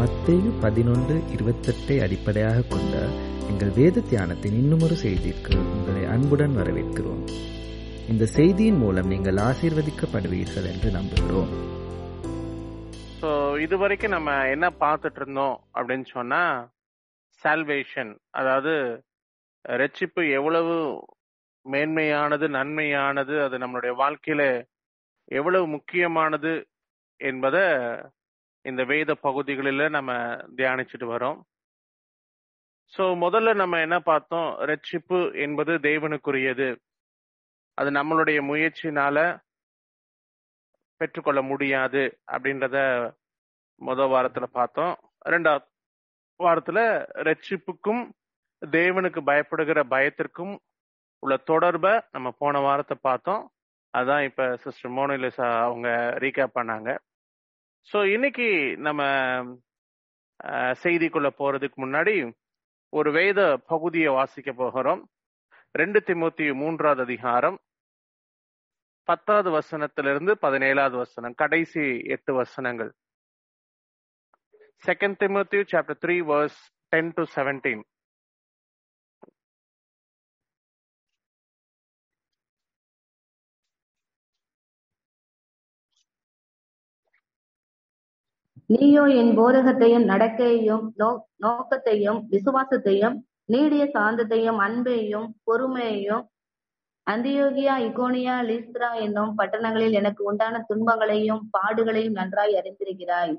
மத்தேயு பதினொன்று இருபத்தெட்டை அடிப்படையாக கொண்ட எங்கள் வேத தியானத்தின் இன்னுமொரு செய்திக்கு உங்களை அன்புடன் வரவேற்கிறோம். இந்த செய்தியின் மூலம் நீங்கள் ஆசீர்வதிக்கப்படுவீர்கள் என்று நம்புகிறோம். ஸோ இது வரைக்கும் நம்ம என்ன பார்த்துட்டு இருந்தோம் அப்படின்னு சொன்னா சால்வேஷன் அதாவது ரட்சிப்பு எவ்வளவு மேன்மையானது நன்மையானது அது நம்மளுடைய வாழ்க்கையில எவ்வளவு முக்கியமானது என்பதை இந்த வேத பகுதிகளில் நம்ம தியானிச்சுட்டு வரோம். ஸோ முதல்ல நம்ம என்ன பார்த்தோம்? ரட்சிப்பு என்பது தேவனுக்குரியது. அது நம்மளுடைய முயற்சினால பெற்றுக்கொள்ள முடியாது அப்படின்றத முதல் வாரத்துல பார்த்தோம். ரெண்டாவது வாரத்துல ரட்சிப்புக்கும் தேவனுக்கு பயப்படுகிற பயத்திற்கும் உள்ள தொடர்பை நம்ம போன வாரத்தை பார்த்தோம். அதான் இப்போ சிஸ்டர் மோனலிசா அவங்க ரீகேப் பண்ணாங்க. ஸோ இன்னைக்கு நம்ம செய்திக்குள்ள போறதுக்கு முன்னாடி ஒரு வேத பகுதியை வாசிக்க போகிறோம். ரெண்டு திமுத்தி மூன்றாவது அதிகாரம் பத்தாவது வசனத்திலிருந்து பதினேழாவது வசனம் கடைசி எட்டு வசனங்கள். Second Timothy chapter three verse ten to seventeen நீயோ என் போதகத்தையும் நடக்கையையும் நோக்கத்தையும் விசுவாசத்தையும் நீடிய சாந்தத்தையும் அன்பையும் பொறுமையையும் அந்தியோகியா இகோனியா லீஸ்திரா என்னும் பட்டணங்களில் எனக்கு உண்டான துன்பங்களையும் பாடுகளையும் நன்றாய் அறிந்திருக்கிறாய்.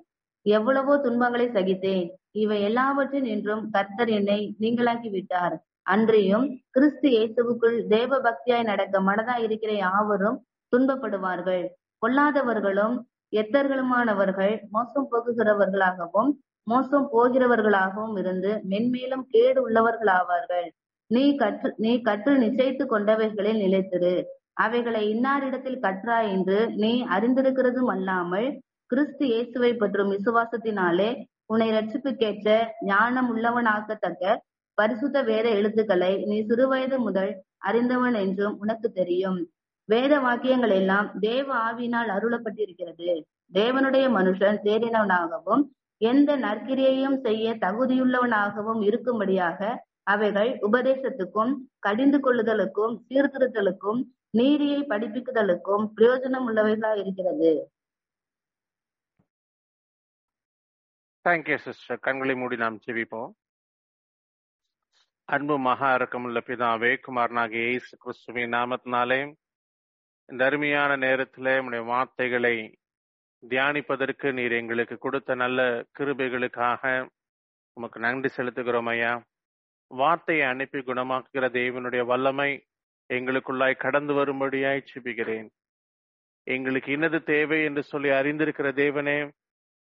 எவ்வளவோ துன்பங்களை சகித்தேன். இவை எல்லாவற்றின் என்றும் கர்த்தர் என்னை நீங்களாக்கி விட்டார் அன்றியும் கிறிஸ்து இயேசுவுக்குள் தேவ பக்தியாய் நடக்க மனதாய் இருக்கிற யாவரும் துன்பப்படுவார்கள். கொல்லாதவர்களும் எத்தர்களுமானவர்கள் மோசம் போகுகிறவர்களாகவும் மோசம் போகிறவர்களாகவும் இருந்து மென்மேலும் கேடு உள்ளவர்களாவார்கள். நீ கற்று நீ கற்று நிச்சயித்து கொண்டவைகளில் நிலைத்திரு. அவைகளை இன்னாரிடத்தில் கற்றாய் என்று நீ அறிந்திருக்கிறதும் அல்லாமல் கிறிஸ்து இயேசுவை பற்றும் விசுவாசத்தினாலே உன்னை ரட்சிப்புக்கேற்ற ஞானம் உள்ளவனாக்கத்தக்க பரிசுத்த வேத எழுத்துக்களை நீ சிறுவயது முதல் அறிந்தவன் என்றும் உனக்கு தெரியும். வேத வாக்கியங்கள் எல்லாம் தேவ ஆவியினால் அருளப்பட்டிருக்கிறது. தேவனுடைய மனுஷன் தேறினவனாகவும் எந்த நற்கிரியையும் செய்ய தகுதியுள்ளவனாகவும் இருக்கும்படியாக அவைகள் உபதேசத்துக்கும் கடிந்து கொள்ளுதலுக்கும் சீர்திருத்தலுக்கும் நீதியை படிப்பிக்குதலுக்கும் பிரயோஜனம் உள்ளவைகளா இருக்கிறது தேங்க்யூ சிஸ்டர் கண்களை மூடி நாம் செவிப்போம் அன்பு மகா இறக்கமுள்ள பிதாவே குமாரனாகிய இயேசு கிறிஸ்துவின் நாமத்தினாலே இந்த அருமையான நேரத்தில் உடைய வார்த்தைகளை தியானிப்பதற்கு நீர் எங்களுக்கு கொடுத்த நல்ல கிருபைகளுக்காக உமக்கு நன்றி செலுத்துகிறோம் ஐயா. வார்த்தையை அனுப்பி குணமாக்குகிற தேவனுடைய வல்லமை எங்களுக்குள்ளாய் கடந்து வரும்படியாய் சிபிக்கிறேன் எங்களுக்கு இன்னது தேவை என்று சொல்லி அறிந்திருக்கிற தேவனே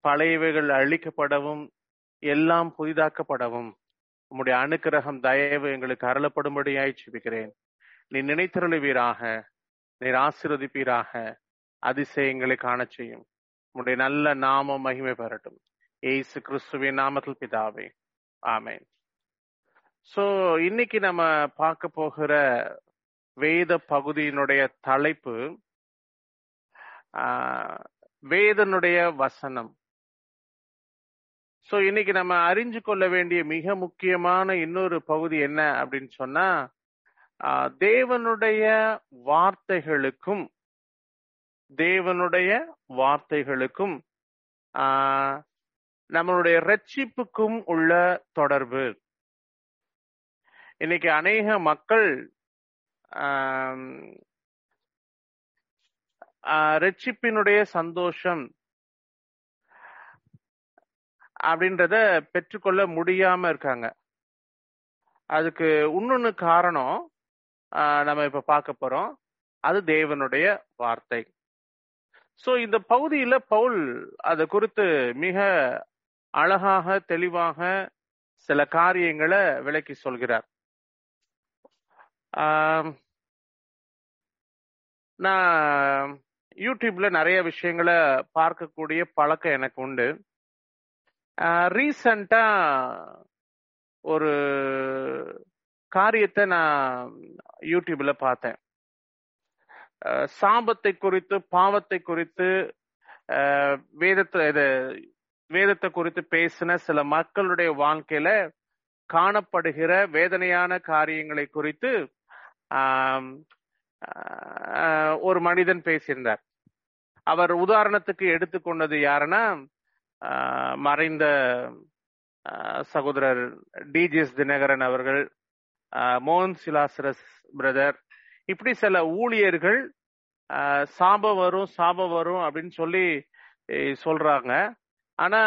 பழையவைகள் அழிக்கப்படவும் எல்லாம் புதிதாக்கப்படவும் உம்முடைய அனுக்கிரகம் தயவு எங்களுக்கு அருளப்படும்படியாய் சிபிக்கிறேன் நீ நினைத்திருளுவீராக. நீர் ஆசிர்வதிப்பீராக. அதிசயங்களை காண செய்யும். உடைய நல்ல நாமம் மகிமை பெறட்டும். ஏசு கிறிஸ்துவின் நாமத்தில் பிதாவே. ஆமேன். சோ இன்னைக்கு நம்ம பார்க்க போகிற வேத பகுதியினுடைய தலைப்பு ஆஹ், வேதனுடைய வசனம். சோ இன்னைக்கு நம்ம அறிஞ்சு கொள்ள வேண்டிய மிக முக்கியமான இன்னொரு பகுதி என்ன அப்படின்னு சொன்னா தேவனுடைய வார்த்தைகளுக்கும் தேவனுடைய வார்த்தைகளுக்கும் நம்மளுடைய ரட்சிப்புக்கும் உள்ள தொடர்பு. இன்னைக்கு அநேக மக்கள் ஆஹ், ரட்சிப்பினுடைய சந்தோஷம் அப்படின்றத பெற்றுக்கொள்ள முடியாம இருக்காங்க. அதுக்கு இன்னொன்னு காரணம் நம்ம இப்ப பார்க்க போறோம். அது தேவனுடைய வார்த்தை. சோ இந்த பகுதியில பவுல் அதை குறித்து மிக அழகாக தெளிவாக சில காரியங்களை விளக்கி சொல்கிறார். நான் யூடியூப்ல நிறைய விஷயங்களை பார்க்கக்கூடிய பழக்கம் எனக்கு உண்டு. ரீசண்டா ஒரு காரியத்தை நான் யூடியூப்ல பார்த்தேன். சாபத்தை குறித்து பாவத்தை குறித்து வேதத்தை இது வேதத்தை குறித்து பேசின சில மக்களுடைய வாழ்க்கையில காணப்படுகிற வேதனையான காரியங்களை குறித்து ஒரு மனிதன் பேசியிருந்தார். அவர் உதாரணத்துக்கு எடுத்துக்கொண்டது யாருன்னா மறைந்த சகோதரர் டிஜிஎஸ் தினகரன் அவர்கள் மோகன் சிலாசரஸ் பிரதர். இப்படி சில ஊழியர்கள் ஆஹ், சாபம் வரும் சாபம் வரும் அப்படின்னு சொல்லி சொல்றாங்க. ஆனா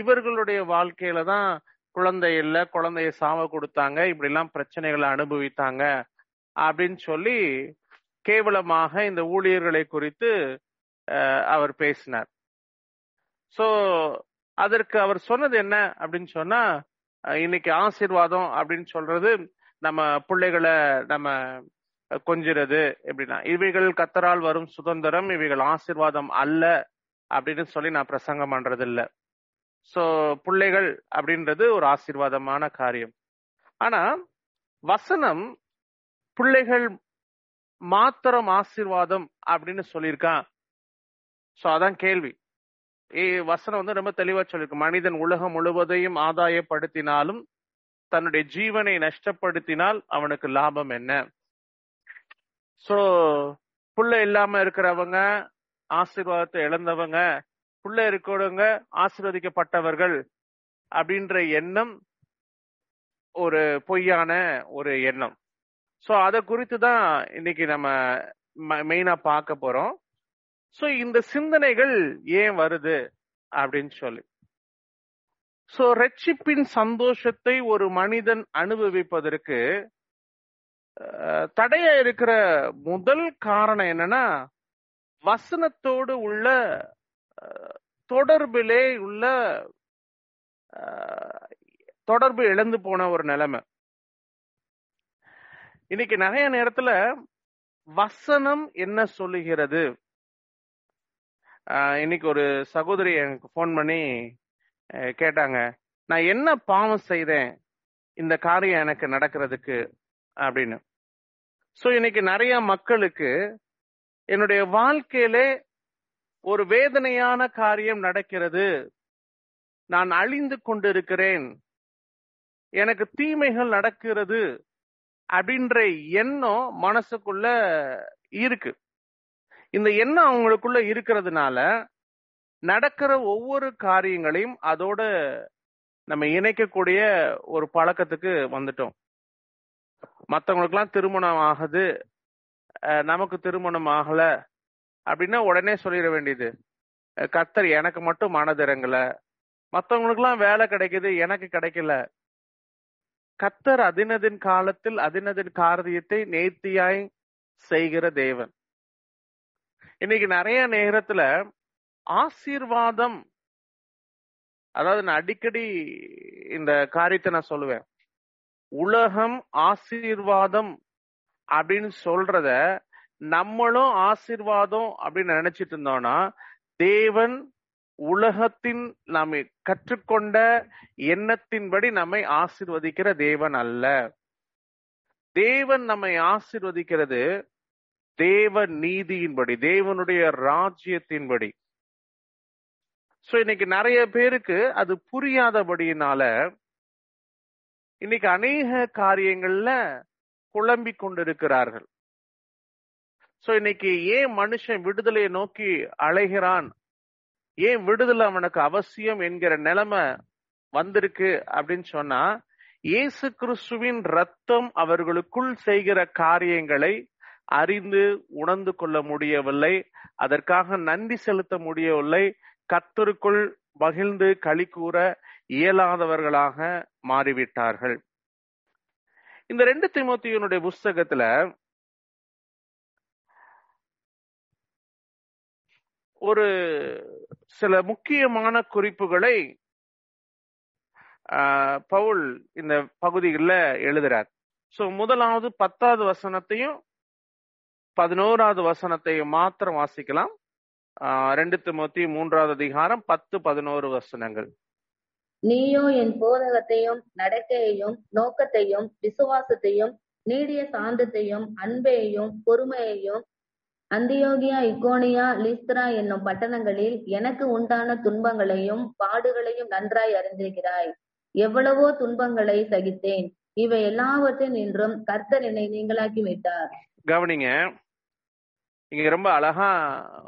இவர்களுடைய வாழ்க்கையில தான் குழந்தை இல்ல குழந்தைய சாவ கொடுத்தாங்க இப்படி எல்லாம் பிரச்சனைகளை அனுபவித்தாங்க அப்படின்னு சொல்லி கேவலமாக இந்த ஊழியர்களை குறித்து அஹ், அவர் பேசினார். சோ அதற்கு அவர் சொன்னது என்ன அப்படின்னு சொன்னா இன்னைக்கு ஆசீர்வாதம் அப்படின்னு சொல்றது நம்ம பிள்ளைகளை நம்ம கொஞ்சிறது எப்படின்னா இவைகள் கத்தரால் வரும் சுதந்திரம் இவைகள் ஆசிர்வாதம் அல்ல அப்படின்னு சொல்லி நான் பிரசங்கம் பண்றது இல்ல சோ பிள்ளைகள் அப்படின்றது ஒரு ஆசீர்வாதமான காரியம். ஆனா வசனம் பிள்ளைகள் மாத்திரம் ஆசீர்வாதம் அப்படின்னு சொல்லியிருக்கான் சோ அதான் கேள்வி. ஏ வசனம் வந்து ரொம்ப தெளிவா சொல்லியிருக்கு. மனிதன் உலகம் முழுவதையும் ஆதாயப்படுத்தினாலும் தன்னுடைய ஜீவனை நஷ்டப்படுத்தினால் அவனுக்கு லாபம் என்ன? சோ புள்ள இல்லாம இருக்கிறவங்க ஆசீர்வாதத்தை இழந்தவங்க புள்ள இருக்கிறவங்க ஆசீர்வதிக்கப்பட்டவர்கள் அப்படின்ற எண்ணம் ஒரு பொய்யான ஒரு எண்ணம். சோ அத குறித்து தான் இன்னைக்கு நம்ம மெயினா பார்க்க போறோம். சோ இந்த சிந்தனைகள் ஏன் வருது அப்படின்னு சொல்லி. சோ ரட்சிப்பின் சந்தோஷத்தை ஒரு மனிதன் அனுபவிப்பதற்கு தடையா இருக்கிற முதல் காரணம் என்னன்னா வசனத்தோடு உள்ள தொடர்பிலே உள்ள தொடர்பு இழந்து போன ஒரு நிலைமை. இன்னைக்கு நிறைய நேரத்துல வசனம் என்ன சொல்லுகிறது? இன்னைக்கு ஒரு சகோதரி எனக்கு ஃபோன் பண்ணி கேட்டாங்க. நான் என்ன பாவம் செய்தேன்? இந்த காரியம் எனக்கு நடக்கிறதுக்கு அப்படின்னு. சோ இன்னைக்கு நிறைய மக்களுக்கு என்னுடைய வாழ்க்கையிலே ஒரு வேதனையான காரியம் நடக்கிறது. நான் அழிந்து கொண்டிருக்கிறேன். எனக்கு தீமைகள் நடக்கிறது அப்படின்ற எண்ணம் மனசுக்குள்ள இருக்கு. இந்த எண்ணம் அவங்களுக்குள்ள இருக்கிறதுனால நடக்கிற ஒவ்வொரு காரியங்களையும் அதோட நம்ம இணைக்கக்கூடிய ஒரு பழக்கத்துக்கு வந்துட்டோம். மத்தவங்களுக்குலாம் திருமணம் ஆகுது நமக்கு திருமணம் ஆகல அப்படின்னா உடனே சொல்லிட வேண்டியது. கத்தர் எனக்கு மட்டும் மனதிறங்கல மத்தவங்களுக்குலாம் வேலை கிடைக்குது எனக்கு கிடைக்கல. கத்தர் அதினதின் காலத்தில் அதினதின் காரியத்தை நேர்த்தியாய் செய்கிற தேவன். இன்னைக்கு நிறைய நேரத்துல ஆசீர்வாதம். அதாவது நான் அடிக்கடி இந்த காரியத்தை நான் சொல்லுவேன். உலகம் ஆசீர்வாதம் அப்படின்னு சொல்றத நம்மளும் ஆசீர்வாதம் அப்படின்னு நினைச்சிட்டு இருந்தோம்னா தேவன் உலகத்தின் நாம் கற்றுக்கொண்ட எண்ணத்தின்படி நம்மை ஆசிர்வதிக்கிற தேவன் அல்ல. தேவன் நம்மை ஆசிர்வதிக்கிறது தேவ நீதியின்படி தேவனுடைய ராஜ்யத்தின்படி. சோ இன்னைக்கு நிறைய பேருக்கு அது புரியாதபடியினால இன்னைக்கு அநேக காரியங்கள்ல குழம்பி கொண்டிருக்கிறார்கள். சோ இன்னைக்கு ஏன் மனுஷன் விடுதலையை நோக்கி அலைகிறான்? ஏன் விடுதலை அவனுக்கு அவசியம் என்கிற நிலைமை வந்திருக்கு அப்படின்னு சொன்னா இயேசு கிறிஸ்துவின் ரத்தம் அவர்களுக்குள் செய்கிற காரியங்களை அறிந்து உணர்ந்து கொள்ள முடியவில்லை. அதற்காக நன்றி செலுத்த முடியவில்லை. கத்தருக்குள் மகிழ்ந்து களி கூற இயலாதவர்களாக மாறிவிட்டார்கள். இந்த ரெண்டு திமுத்தியனுடைய புஸ்தகத்துல ஒரு சில முக்கியமான குறிப்புகளை ஆஹ், பவுல் இந்த பகுதிகளில் எழுதுறார். சோ முதலாவது பத்தாவது வசனத்தையும் பதினோராவது வசனத்தையும் மாத்திரம் வாசிக்கலாம். ரெண்டு திமுத்தி மூன்றாவது அதிகாரம் பத்து பதினோரு வசனங்கள். நீயோ என் போதகத்தையும் நடக்கையையும் நோக்கத்தையும் விசுவாசத்தையும் நீடிய சாந்தத்தையும் அன்பையும் பொறுமையையும் அந்தியோகியா இக்கோனியா லீஸ்திரா என்னும் பட்டணங்களில் எனக்கு உண்டான துன்பங்களையும் பாடுகளையும் நன்றாய் அறிந்திருக்கிறாய். எவ்வளவோ துன்பங்களை சகித்தேன். இவை எல்லாவற்றின் நின்றும் கர்த்தர் என்னை நீங்களாக்கி விட்டார் கவனிங்க இங்க ரொம்ப அழகா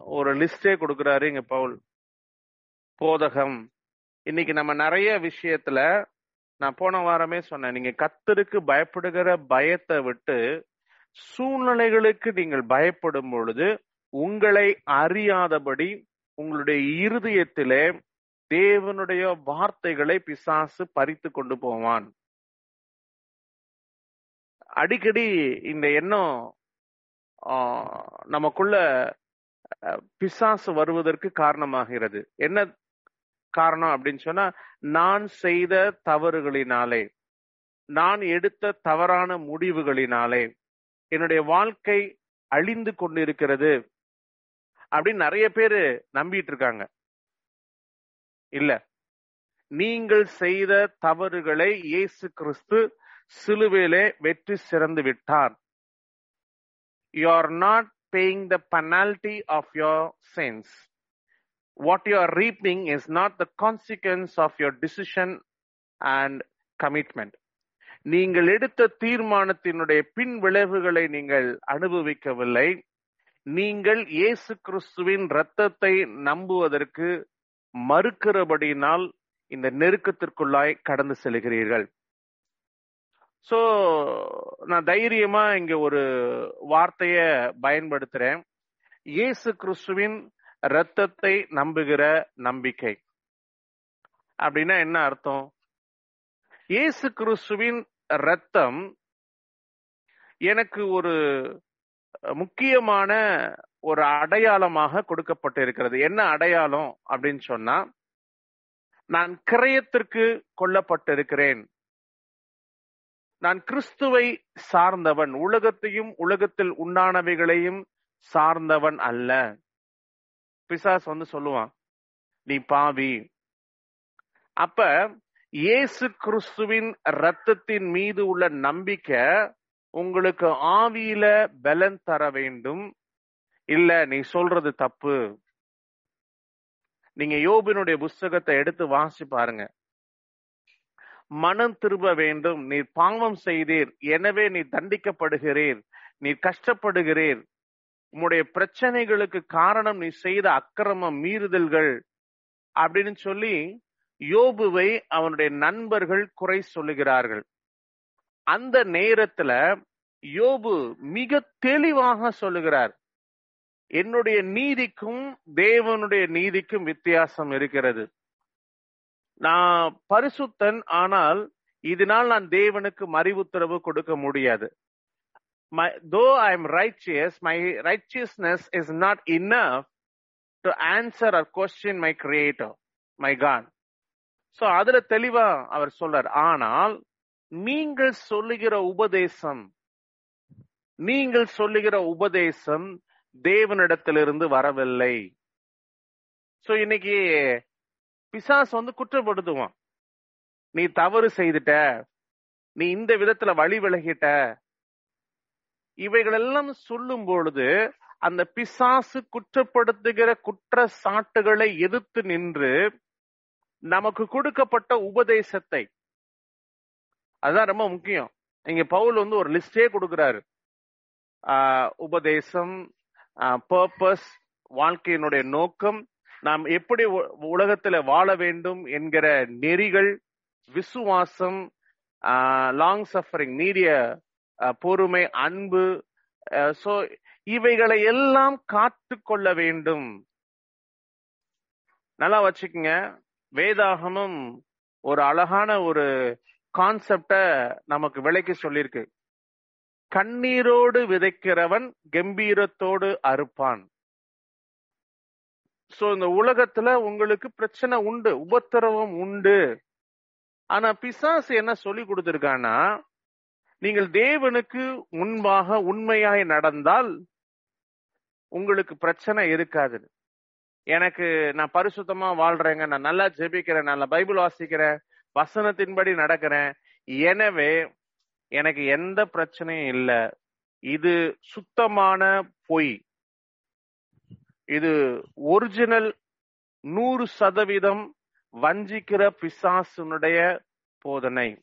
ஒரு லிஸ்டே கொடுக்குறாரு இங்க பவுல். போதகம். இன்னைக்கு நம்ம நிறைய விஷயத்துல நான் போன வாரமே சொன்னேன் நீங்க கத்தருக்கு பயப்படுகிற பயத்தை விட்டு சூழ்நிலைகளுக்கு நீங்கள் பயப்படும் பொழுது உங்களை அறியாதபடி உங்களுடைய இருதயத்திலே தேவனுடைய வார்த்தைகளை பிசாசு பறித்து கொண்டு போவான். அடிக்கடி இந்த எண்ணம் நமக்குள்ள பிசாசு வருவதற்கு காரணமாகிறது. என்ன காரணம் அப்படின்னு சொன்னா நான் செய்த தவறுகளினாலே நான் எடுத்த தவறான முடிவுகளினாலே என்னுடைய வாழ்க்கை அழிந்து கொண்டிருக்கிறது அப்படின்னு நிறைய பேரு நம்பிட்டு இருக்காங்க. இல்ல. நீங்கள் செய்த தவறுகளை இயேசு கிறிஸ்து சிலுவையிலே வெற்றி சிறந்து விட்டார். you are not paying the penalty of your sins what you are reaping is not the consequence of your decision and commitment நீங்கள் எடுத்த தீர்மானத்தினுடைய பின் விளைவுகளை நீங்கள் அனுபவிக்கவில்லை நீங்கள் இயேசு கிறிஸ்துவின் இரத்தத்தை நம்புவதற்கு மறுக்கிறபடியினால் இந்த நெருக்கத்திற்குள்ளாய் கடந்து செல்கிறீர்கள் சோ நான் தைரியமா இங்க ஒரு வார்த்தைய பயன்படுத்துறேன். இயேசு கிறிஸ்துவின் இரத்தத்தை நம்புகிற நம்பிக்கை. அப்படின்னா என்ன அர்த்தம்? இயேசு கிறிஸ்துவின் இரத்தம் எனக்கு ஒரு முக்கியமான ஒரு அடையாளமாக கொடுக்கப்பட்டிருக்கிறது. என்ன அடையாளம் அப்படின்னு சொன்னா நான் கிரயத்திற்கு கொல்லப்பட்டிருக்கிறேன். நான் கிறிஸ்துவை சார்ந்தவன் உலகத்தையும் உலகத்தில் உண்டானவைகளையும் சார்ந்தவன் அல்ல. பிசாஸ் வந்து சொல்லுவான் நீ பாவி. அப்ப இயேசு கிறிஸ்துவின் ரத்தத்தின் மீது உள்ள நம்பிக்கை உங்களுக்கு ஆவியில பலன் தர வேண்டும். இல்ல நீ சொல்றது தப்பு. நீங்க யோபினுடைய புஸ்தகத்தை எடுத்து வாசி பாருங்க. மனம் திரும்ப வேண்டும். நீர் பாவம் செய்தீர். எனவே நீ தண்டிக்கப்படுகிறீர். நீ கஷ்டப்படுகிறீர். உம்முடைய பிரச்சனைகளுக்கு காரணம் நீ செய்த அக்கிரமம் மீறுதல்கள் அப்படின்னு சொல்லி யோபுவை அவனுடைய நண்பர்கள் குறை சொல்லுகிறார்கள். அந்த நேரத்துல யோபு மிக தெளிவாக சொல்லுகிறார். என்னுடைய நீதிக்கும் தேவனுடைய நீதிக்கும் வித்தியாசம் இருக்கிறது. நான் பரிசுத்தன் ஆனால் இதனால் நான் தேவனுக்கு மறிவுத்தரவு கொடுக்க முடியாது. My though i am righteous my righteousness is not enough to answer or question my creator my god. So அதுல தெளிவா அவர் சொல்றார் ஆனால் நீங்கள் சொல்லுகிற உபதேசம் நீங்கள் சொல்லுகிற உபதேசம் தேவனிடத்திலிருந்து வரவில்லை. சோ இன்னைக்கு பிசாஸ் வந்து குற்றப்படுத்துவான். நீ தவறு செய்துட்ட நீ இந்த விதத்துல வழி விலகிட்ட. இவைகளெல்லாம் சொல்லும் பொழுது அந்த பிசாசு குற்றப்படுத்துகிற குற்ற சாட்டுகளை எதிர்த்து நின்று நமக்கு கொடுக்கப்பட்ட உபதேசத்தை அதுதான் ரொம்ப முக்கியம். இங்க பவுல் வந்து ஒரு லிஸ்டே கொடுக்கிறாரு. ஆஹ் உபதேசம் பர்பஸ் வாழ்க்கையினுடைய நோக்கம் நாம் எப்படி உலகத்துல வாழ வேண்டும் என்கிற நெறிகள் விசுவாசம் லாங் சஃபரிங் நீடிய பொறுமை அன்பு சோ இவைகளை எல்லாம் காத்து கொள்ள வேண்டும். நல்லா வச்சுக்கோங்க. வேதாகமும் ஒரு அழகான ஒரு கான்செப்ட நமக்கு விளக்கி சொல்லியிருக்கு. கண்ணீரோடு விதைக்கிறவன் கம்பீரத்தோடு அறுப்பான். சோ இந்த உலகத்துல உங்களுக்கு பிரச்சனை உண்டு உபத்திரவம் உண்டு. ஆனா பிசாசு என்ன சொல்லி கொடுத்திருக்கான்னா நீங்கள் தேவனுக்கு முன்பாக உண்மையாய் நடந்தால் உங்களுக்கு பிரச்சனை இருக்காது. எனக்கு நான் பரிசுத்தமா வாழ்றேங்க நான் நல்லா ஜெபிக்கிறேன் நல்லா பைபிள் வாசிக்கிறேன் வசனத்தின்படி நடக்கிறேன். எனவே எனக்கு எந்த பிரச்சனையும் இல்லை. இது சுத்தமான பொய். இது ஒரிஜினல் நூறு சதவீதம் வஞ்சிக்கிற பிசாசுனுடைய போதனை.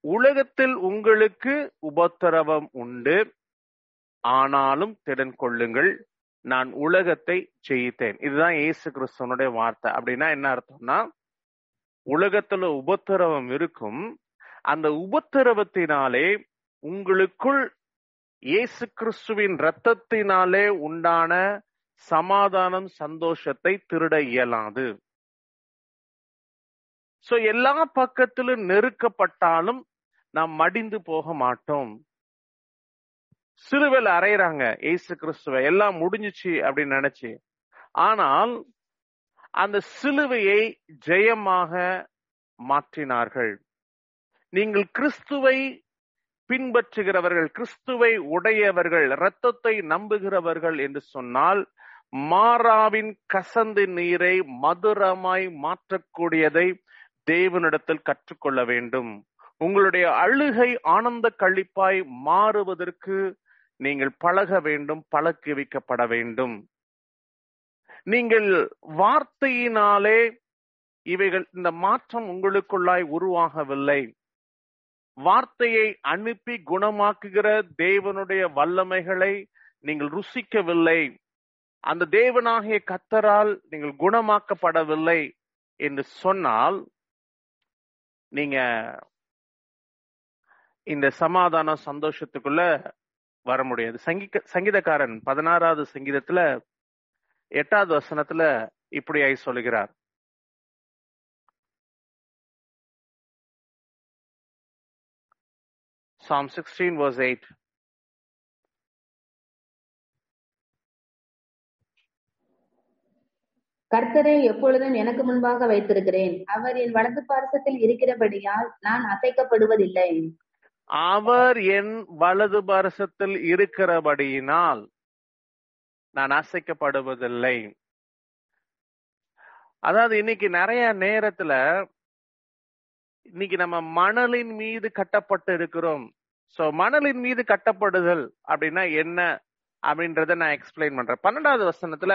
உலகத்தில் உங்களுக்கு உபத்திரவம் உண்டு. ஆனாலும் திடன் கொள்ளுங்கள். நான் உலகத்தை ஜெயித்தேன். இதுதான் இயேசு கிறிஸ்துவனுடைய வார்த்தை. அப்படின்னா என்ன அர்த்தம்னா உலகத்துல உபத்திரவம் இருக்கும். அந்த உபத்திரவத்தினாலே உங்களுக்குள் இயேசு கிறிஸ்துவின் இரத்தத்தினாலே உண்டான சமாதானம் சந்தோஷத்தை திருட இயலாது. சோ எல்லா பக்கத்திலும் நெருக்கப்பட்டாலும் நாம் மடிந்து போக மாட்டோம். சிறுவில் அறையிறாங்க. ஏசு கிறிஸ்துவ. எல்லாம் முடிஞ்சிச்சு அப்படின்னு நினைச்சு. ஆனால் அந்த சிலுவையை ஜெயமாக மாற்றினார்கள். நீங்கள் கிறிஸ்துவை பின்பற்றுகிறவர்கள் கிறிஸ்துவை உடையவர்கள் இரத்தத்தை நம்புகிறவர்கள் என்று சொன்னால் மாறாவின் கசந்து நீரை மதுரமாய் மாற்றக்கூடியதை தேவனிடத்தில் கற்றுக்கொள்ள வேண்டும். உங்களுடைய அழுகை ஆனந்த கழிப்பாய் மாறுவதற்கு நீங்கள் பழக வேண்டும் பழக்குவிக்கப்பட வேண்டும். நீங்கள் வார்த்தையினாலே இவைகள் இந்த மாற்றம் உங்களுக்குள்ளாய் உருவாகவில்லை. வார்த்தையை அனுப்பி குணமாக்குகிற தேவனுடைய வல்லமைகளை நீங்கள் ருசிக்கவில்லை. அந்த தேவனாகிய கத்தரால் நீங்கள் குணமாக்கப்படவில்லை என்று சொன்னால் நீங்க இந்த சமாதான சந்தோஷத்துக்குள்ள வர முடியாது. சங்கீத சங்கீதக்காரன் பதினாறாவது சங்கீதத்துல எட்டாவது வசனத்துல இப்படியாய் சொல்லுகிறார் Psalm 16 verse 8 கர்த்தரை எப்பொழுதும் எனக்கு முன்பாக வைத்திருக்கிறேன். அவர் என் வலது பாரசத்தில் இருக்கிறபடியால் நான் அசைக்கப்படுவதில்லை. அவர் என் வலது பாரசத்தில் இருக்கிறபடியினால் நான் அசைக்கப்படுவதில்லை. அதாவது இன்னைக்கு நிறைய நேரத்துல இன்னைக்கு நம்ம மணலின் மீது கட்டப்பட்டு இருக்கிறோம். சோ மணலின் மீது கட்டப்படுதல் அப்படின்னா என்ன அப்படின்றத நான் எக்ஸ்பிளைன் பண்றேன். பன்னெண்டாவது வசனத்துல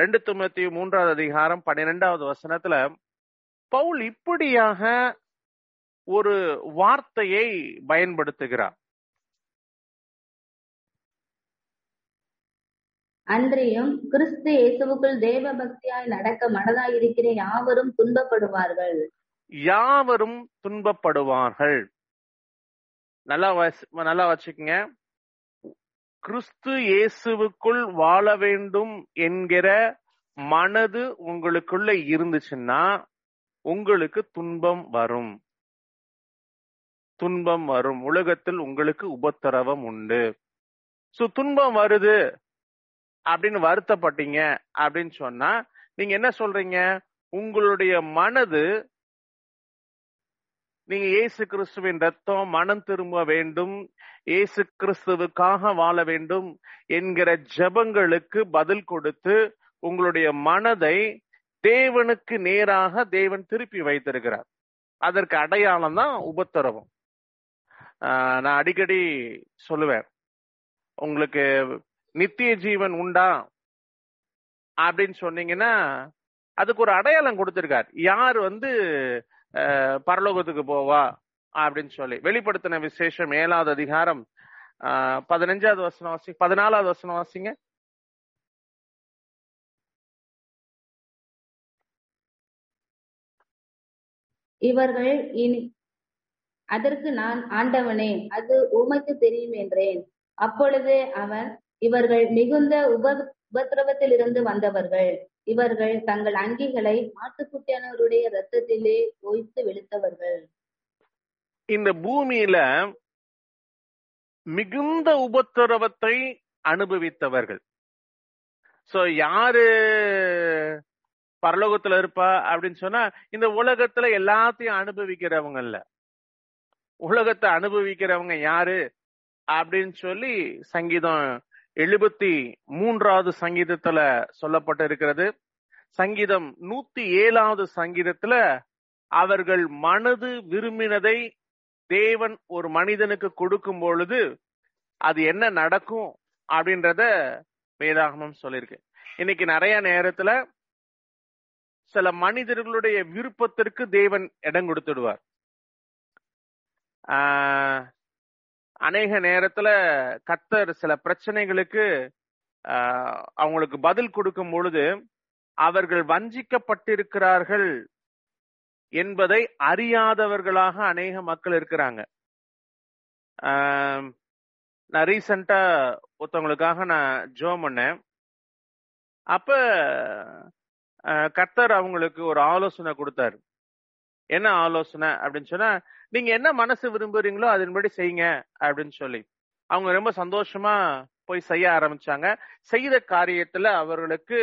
ரெண்டு தொண்ணூத்தி மூன்றாவது அதிகாரம் பன்னிரெண்டாவது வசனத்துல பவுல் இப்படியாக ஒரு வார்த்தையை பயன்படுத்துகிறார். அன்றியும் கிறிஸ்து இயேசுவுக்குள் தேவ பக்தியாய் நடக்க மனதாயிருக்கிற யாவரும் துன்பப்படுவார்கள். யாவரும் துன்பப்படுவார்கள். நல்லா நல்லா வச்சுக்கங்க கிறிஸ்து இயேசுவுக்குள் வாழ வேண்டும் என்கிற மனது உங்களுக்குள்ள இருந்துச்சுன்னா உங்களுக்கு துன்பம் வரும். துன்பம் வரும். உலகத்தில் உங்களுக்கு உபத்திரவம் உண்டு. சோ துன்பம் வருது அப்படின்னு வருத்தப்பட்டீங்க அப்படின்னு சொன்னா நீங்க என்ன சொல்றீங்க? உங்களுடைய மனது நீங்க இயேசு கிறிஸ்துவின் ரத்தம் மனம் திரும்ப வேண்டும். இயேசு கிறிஸ்துவுக்காக வாழ வேண்டும் என்கிற ஜெபங்களுக்கு பதில் கொடுத்து உங்களுடைய மனதை தேவனுக்கு நேராக தேவன் திருப்பி வைத்திருக்கிறார். அதற்கு அடையாளம் தான் உபத்திரவம். நான் அடிக்கடி சொல்லுவேன். உங்களுக்கு நித்திய ஜீவன் உண்டா? அப்படின்னு சொன்னீங்கன்னா அதுக்கு ஒரு அடையாளம் கொடுத்திருக்கார். யார் வந்து பரலோகத்துக்கு போவா அப்படின்னு சொல்லி. வெளிப்படுத்தின விசேஷம் ஏழாவது அதிகாரம் ஆஹ், பதினஞ்சாவது வசனம் வாசி பதினாலாவது வசனம் வாசிங்க. இவர்கள் இனி அதற்கு நான் ஆண்டவனே அது உமக்கு தெரியும் என்றேன். அப்பொழுது அவன் இவர்கள் மிகுந்த உப உபத்திரவத்திலிருந்து வந்தவர்கள். இவர்கள் தங்கள் அங்கிகளை மாட்டுக்குட்டியானவருடைய ரத்தத்திலே ஓய்த்து வெளுத்தவர்கள். இந்த பூமியில மிகுந்த உபத்திரவத்தை அனுபவித்தவர்கள். சோ யாரு பரலோகத்துல இருப்பா அப்படின்னு சொன்னா இந்த உலகத்துல எல்லாத்தையும் அனுபவிக்கிறவங்க இல்ல. உலகத்தை அனுபவிக்கிறவங்க யாரு அப்படின்னு சொல்லி சங்கீதம் எழுபத்தி மூன்றாவது சங்கீதத்துல சொல்லப்பட்டு இருக்கிறது சங்கீதம் நூத்தி ஏழாவது சங்கீதத்துல அவர்கள் மனது விரும்பினதை தேவன் ஒரு மனிதனுக்கு கொடுக்கும் பொழுது அது என்ன நடக்கும் அப்படின்றத வேதாகமம் சொல்லியிருக்கு. இன்னைக்கு நிறைய நேரத்துல சில மனிதர்களுடைய விருப்பத்திற்கு தேவன் இடம் கொடுத்துடுவார். ஆஹ், அநேக நேரத்துல கத்தர் சில பிரச்சனைகளுக்கு ஆஹ், அவங்களுக்கு பதில் கொடுக்கும் பொழுது அவர்கள் வஞ்சிக்கப்பட்டிருக்கிறார்கள் என்பதை அறியாதவர்களாக அநேக மக்கள் இருக்கிறாங்க. ஆஹ், நான் ரீசண்டா ஒருத்தவங்களுக்காக நான் ஜோ பண்ணேன். அப்ப அஹ், கர்த்தர் அவங்களுக்கு ஒரு ஆலோசனை கொடுத்தாரு. என்ன ஆலோசனை அப்படின்னு சொன்னா நீங்க என்ன மனசு விரும்புறீங்களோ அதன்படி செய்யுங்க அப்படின்னு சொல்லி. அவங்க ரொம்ப சந்தோஷமா போய் செய்ய ஆரம்பிச்சாங்க. செய்த காரியத்துல அவர்களுக்கு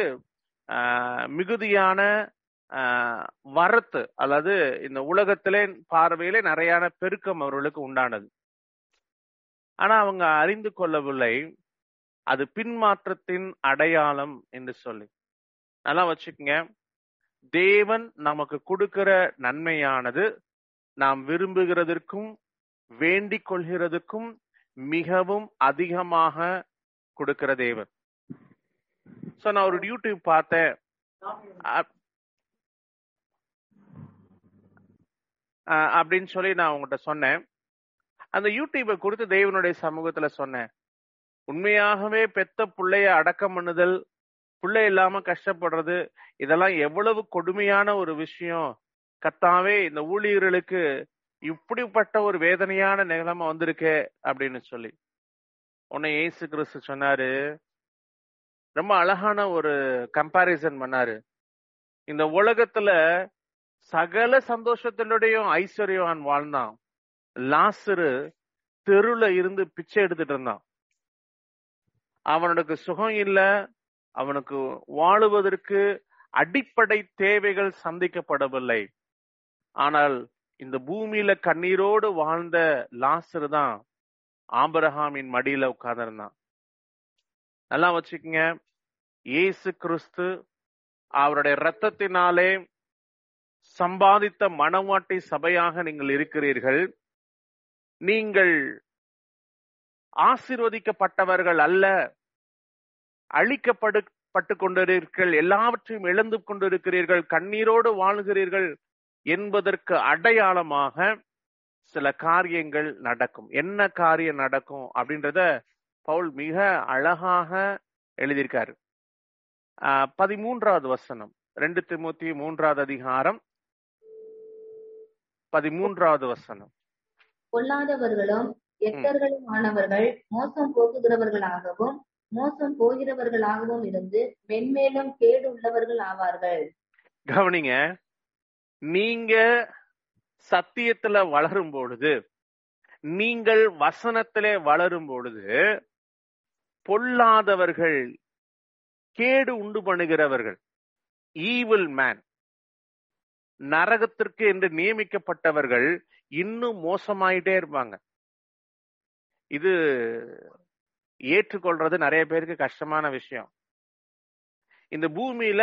ஆஹ், மிகுதியான ஆஹ், வரத்து அல்லது இந்த உலகத்திலே பார்வையிலே நிறையான பெருக்கம் அவர்களுக்கு உண்டானது. ஆனா அவங்க அறிந்து கொள்ளவில்லை. அது பின்மாற்றத்தின் அடையாளம் என்று சொல்லி. நல்லா வச்சுக்கோங்க. தேவன் நமக்கு கொடுக்கிற நன்மையானது நாம் விரும்புகிறதற்கும் வேண்டிக் கொள்கிறதுக்கும் மிகவும் அதிகமாக கொடுக்கிற தேவன். சோ நான் ஒரு யூடியூப் பார்த்தேன். அப்படின்னு சொல்லி நான் உங்ககிட்ட சொன்னேன். அந்த யூடியூபை கொடுத்து தேவனுடைய சமூகத்துல சொன்னேன். உண்மையாகவே பெத்த புள்ளைய அடக்கம் பண்ணுதல் புள்ளை இல்லாம கஷ்டப்படுறது இதெல்லாம் எவ்வளவு கொடுமையான ஒரு விஷயம். கத்தாவே இந்த ஊழியர்களுக்கு இப்படிப்பட்ட ஒரு வேதனையான நிலைமை வந்திருக்கே அப்படின்னு சொல்லி. உன்னை இயேசு கிறிஸ்து சொன்னாரு. ரொம்ப அழகான ஒரு கம்பாரிசன் பண்ணாரு. இந்த உலகத்துல சகல சந்தோஷத்தினுடையும் ஐஸ்வர்யவான் வாழ்ந்தான். லாசரு தெருல இருந்து பிச்சை எடுத்துட்டு இருந்தான். அவனுக்கு சுகம் இல்ல அவனுக்கு வாழுவதற்கு அடிப்படை தேவைகள் சந்திக்கப்படவில்லை. ஆனால் இந்த பூமியில கண்ணீரோடு வாழ்ந்த லாசர் தான் ஆபரஹாமின் மடியில உட்கார்ந்திருந்தான். நல்லா வச்சுக்கோங்க. இயேசு கிறிஸ்து அவருடைய இரத்தத்தினாலே சம்பாதித்த மனவாட்டி சபையாக நீங்கள் இருக்கிறீர்கள். நீங்கள் ஆசிர்வதிக்கப்பட்டவர்கள் அல்ல. அழிக்கப்படு பட்டு கொண்டிருக்கிறீர்கள் எல்லாவற்றையும் இழந்து கொண்டிருக்கிறீர்கள் கண்ணீரோடு வாழ்கிறீர்கள் என்பதற்கு அடையாளமாக சில காரியங்கள் நடக்கும். என்ன காரியம் நடக்கும் அப்படின்றத பவுல் மிக அழகாக எழுதியிருக்காரு. பதிமூன்றாவது வசனம் ரெண்டு திமுத்தி மூன்றாவது அதிகாரம் பதிமூன்றாவது வசனம். பொல்லாதவர்களும் எக்கர்களும் ஆனவர்கள் மோசம் போக்குகிறவர்களாகவும் மோசம் போகிறவர்களாகவும் இருந்து மென்மேலும் கேடு உள்ளவர்கள் ஆவார்கள். கவனிங்க நீங்க சத்தியத்துல வளரும் பொழுது நீங்கள் வசனத்திலே வளரும் பொழுது பொல்லாதவர்கள் கேடு உண்டு பண்ணுகிறவர்கள் ஈவில் மேன் நரகத்திற்கு என்று நியமிக்கப்பட்டவர்கள் இன்னும் மோசமாயிட்டே இருப்பாங்க. இது ஏற்றுக்கொள்றது நிறைய பேருக்கு கஷ்டமான விஷயம். இந்த பூமியில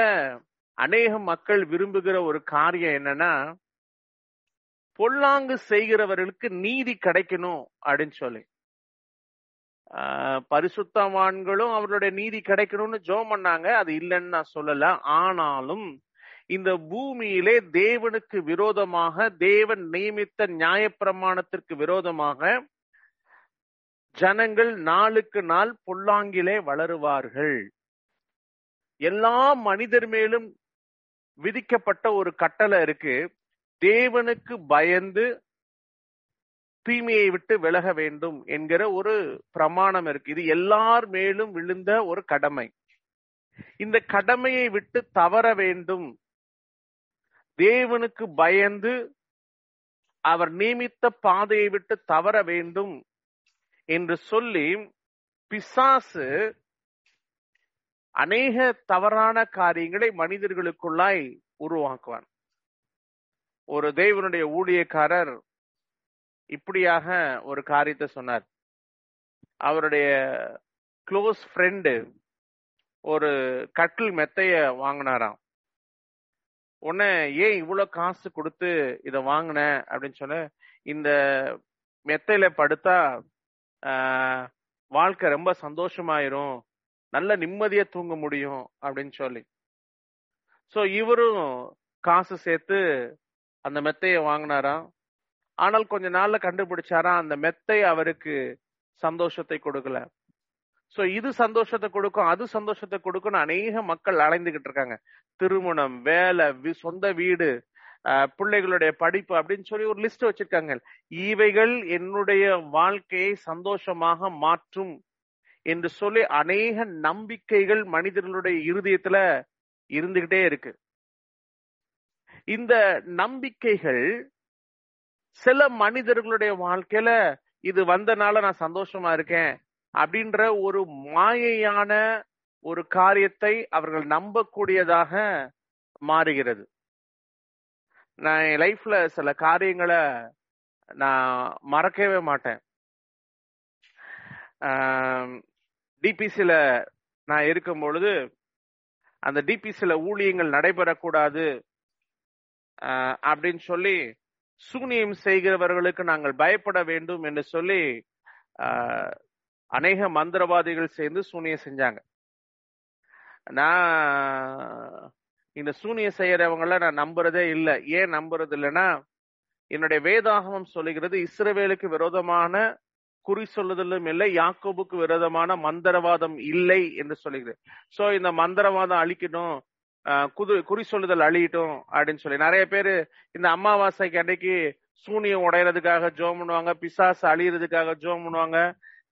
அநேக மக்கள் விரும்புகிற ஒரு காரியம் என்னன்னா பொல்லாங்கு செய்கிறவர்களுக்கு நீதி கிடைக்கணும் அப்படின்னு சொல்லி. ஆஹ் பரிசுத்தவான்களும் அவர்களுடைய நீதி கிடைக்கணும்னு ஜோம் பண்ணாங்க அது இல்லைன்னு நான் சொல்லல. ஆனாலும் இந்த பூமியிலே தேவனுக்கு விரோதமாக தேவன் நியமித்த நியாயப்பிரமாணத்திற்கு விரோதமாக ஜனங்கள் நாளுக்கு நாள் பொல்லாங்கிலே வளருவார்கள். எல்லா மனிதர் மேலும் விதிக்கப்பட்ட ஒரு கட்டளை இருக்கு. தேவனுக்கு பயந்து தீமையை விட்டு விலக வேண்டும் என்கிற ஒரு பிரமாணம் இருக்கு. இது எல்லார் மேலும் விழுந்த ஒரு கடமை. இந்த கடமையை விட்டு தவற வேண்டும். தேவனுக்கு பயந்து அவர் நியமித்த பாதையை விட்டு தவற வேண்டும். என்று சொல்லி பிசாசு அநேக தவறான காரியங்களை மனிதர்களுக்குள்ளாய் உருவாக்குவான். ஒரு தேவனுடைய ஊழியக்காரர் இப்படியாக ஒரு காரியத்தை சொன்னார். அவருடைய க்ளோஸ் ஃப்ரெண்டு ஒரு கட்டில் மெத்தைய வாங்கினாராம். உடனே ஏன் இவ்வளவு காசு கொடுத்து இத வாங்கின? அப்படின்னு சொன்ன இந்த மெத்தையில படுத்தா வாழ்க்கை ரொம்ப சந்தோஷமாயிரும். நல்ல நிம்மதியா தூங்க முடியும் அப்படின்னு சொல்லி. சோ இவரும் காசு சேர்த்து அந்த மெத்தையை வாங்கினாராம். ஆனால் கொஞ்ச நாள்ல கண்டுபிடிச்சாரா அந்த மெத்தை அவருக்கு சந்தோஷத்தை கொடுக்கல. சோ இது சந்தோஷத்தை கொடுக்கும் அது சந்தோஷத்தை கொடுக்கும்னு அநேக மக்கள் அலைந்துகிட்டு இருக்காங்க. திருமணம் வேலை சொந்த வீடு பிள்ளைகளுடைய படிப்பு அப்படின்னு சொல்லி ஒரு லிஸ்ட் வச்சிருக்காங்க. இவைகள் என்னுடைய வாழ்க்கையை சந்தோஷமாக மாற்றும் என்று சொல்லி அநேக நம்பிக்கைகள் மனிதர்களுடைய இருதயத்துல இருந்துகிட்டே இருக்கு. இந்த நம்பிக்கைகள் சில மனிதர்களுடைய வாழ்க்கையில இது வந்தனால நான் சந்தோஷமா இருக்கேன் அப்படின்ற ஒரு மாயையான ஒரு காரியத்தை அவர்கள் நம்பக்கூடியதாக மாறுகிறது. நான் என் லைஃப்ல சில காரியங்களை நான் மறக்கவே மாட்டேன். டிபிசியில் நான் இருக்கும் பொழுது அந்த டிபிசியில் ஊழியங்கள் நடைபெறக்கூடாது அப்படின்னு சொல்லி சூனியம் செய்கிறவர்களுக்கு நாங்கள் பயப்பட வேண்டும் என்று சொல்லி அநேக மந்திரவாதிகள் சேர்ந்து சூனியம் செஞ்சாங்க. நான் இந்த சூனியம் செய்யறவங்கள நான் நம்புறதே இல்லை. ஏன் நம்புறது இல்லைன்னா என்னுடைய வேதாகமம் சொல்லுகிறது இஸ்ரவேலுக்கு விரோதமான குறி சொல்லுதலும் இல்லை யாக்கோபுக்கு விரோதமான மந்திரவாதம் இல்லை என்று சொல்லுகிறது. சோ இந்த மந்திரவாதம் அழிக்கணும் ஆஹ் குது குறி சொல்லுதல் அழியட்டும் அப்படின்னு சொல்லி. நிறைய பேரு இந்த அமாவாசைக்கு அன்னைக்கு சூனியம் உடையறதுக்காக ஜோம் பண்ணுவாங்க பிசாசு அழியறதுக்காக ஜோம் பண்ணுவாங்க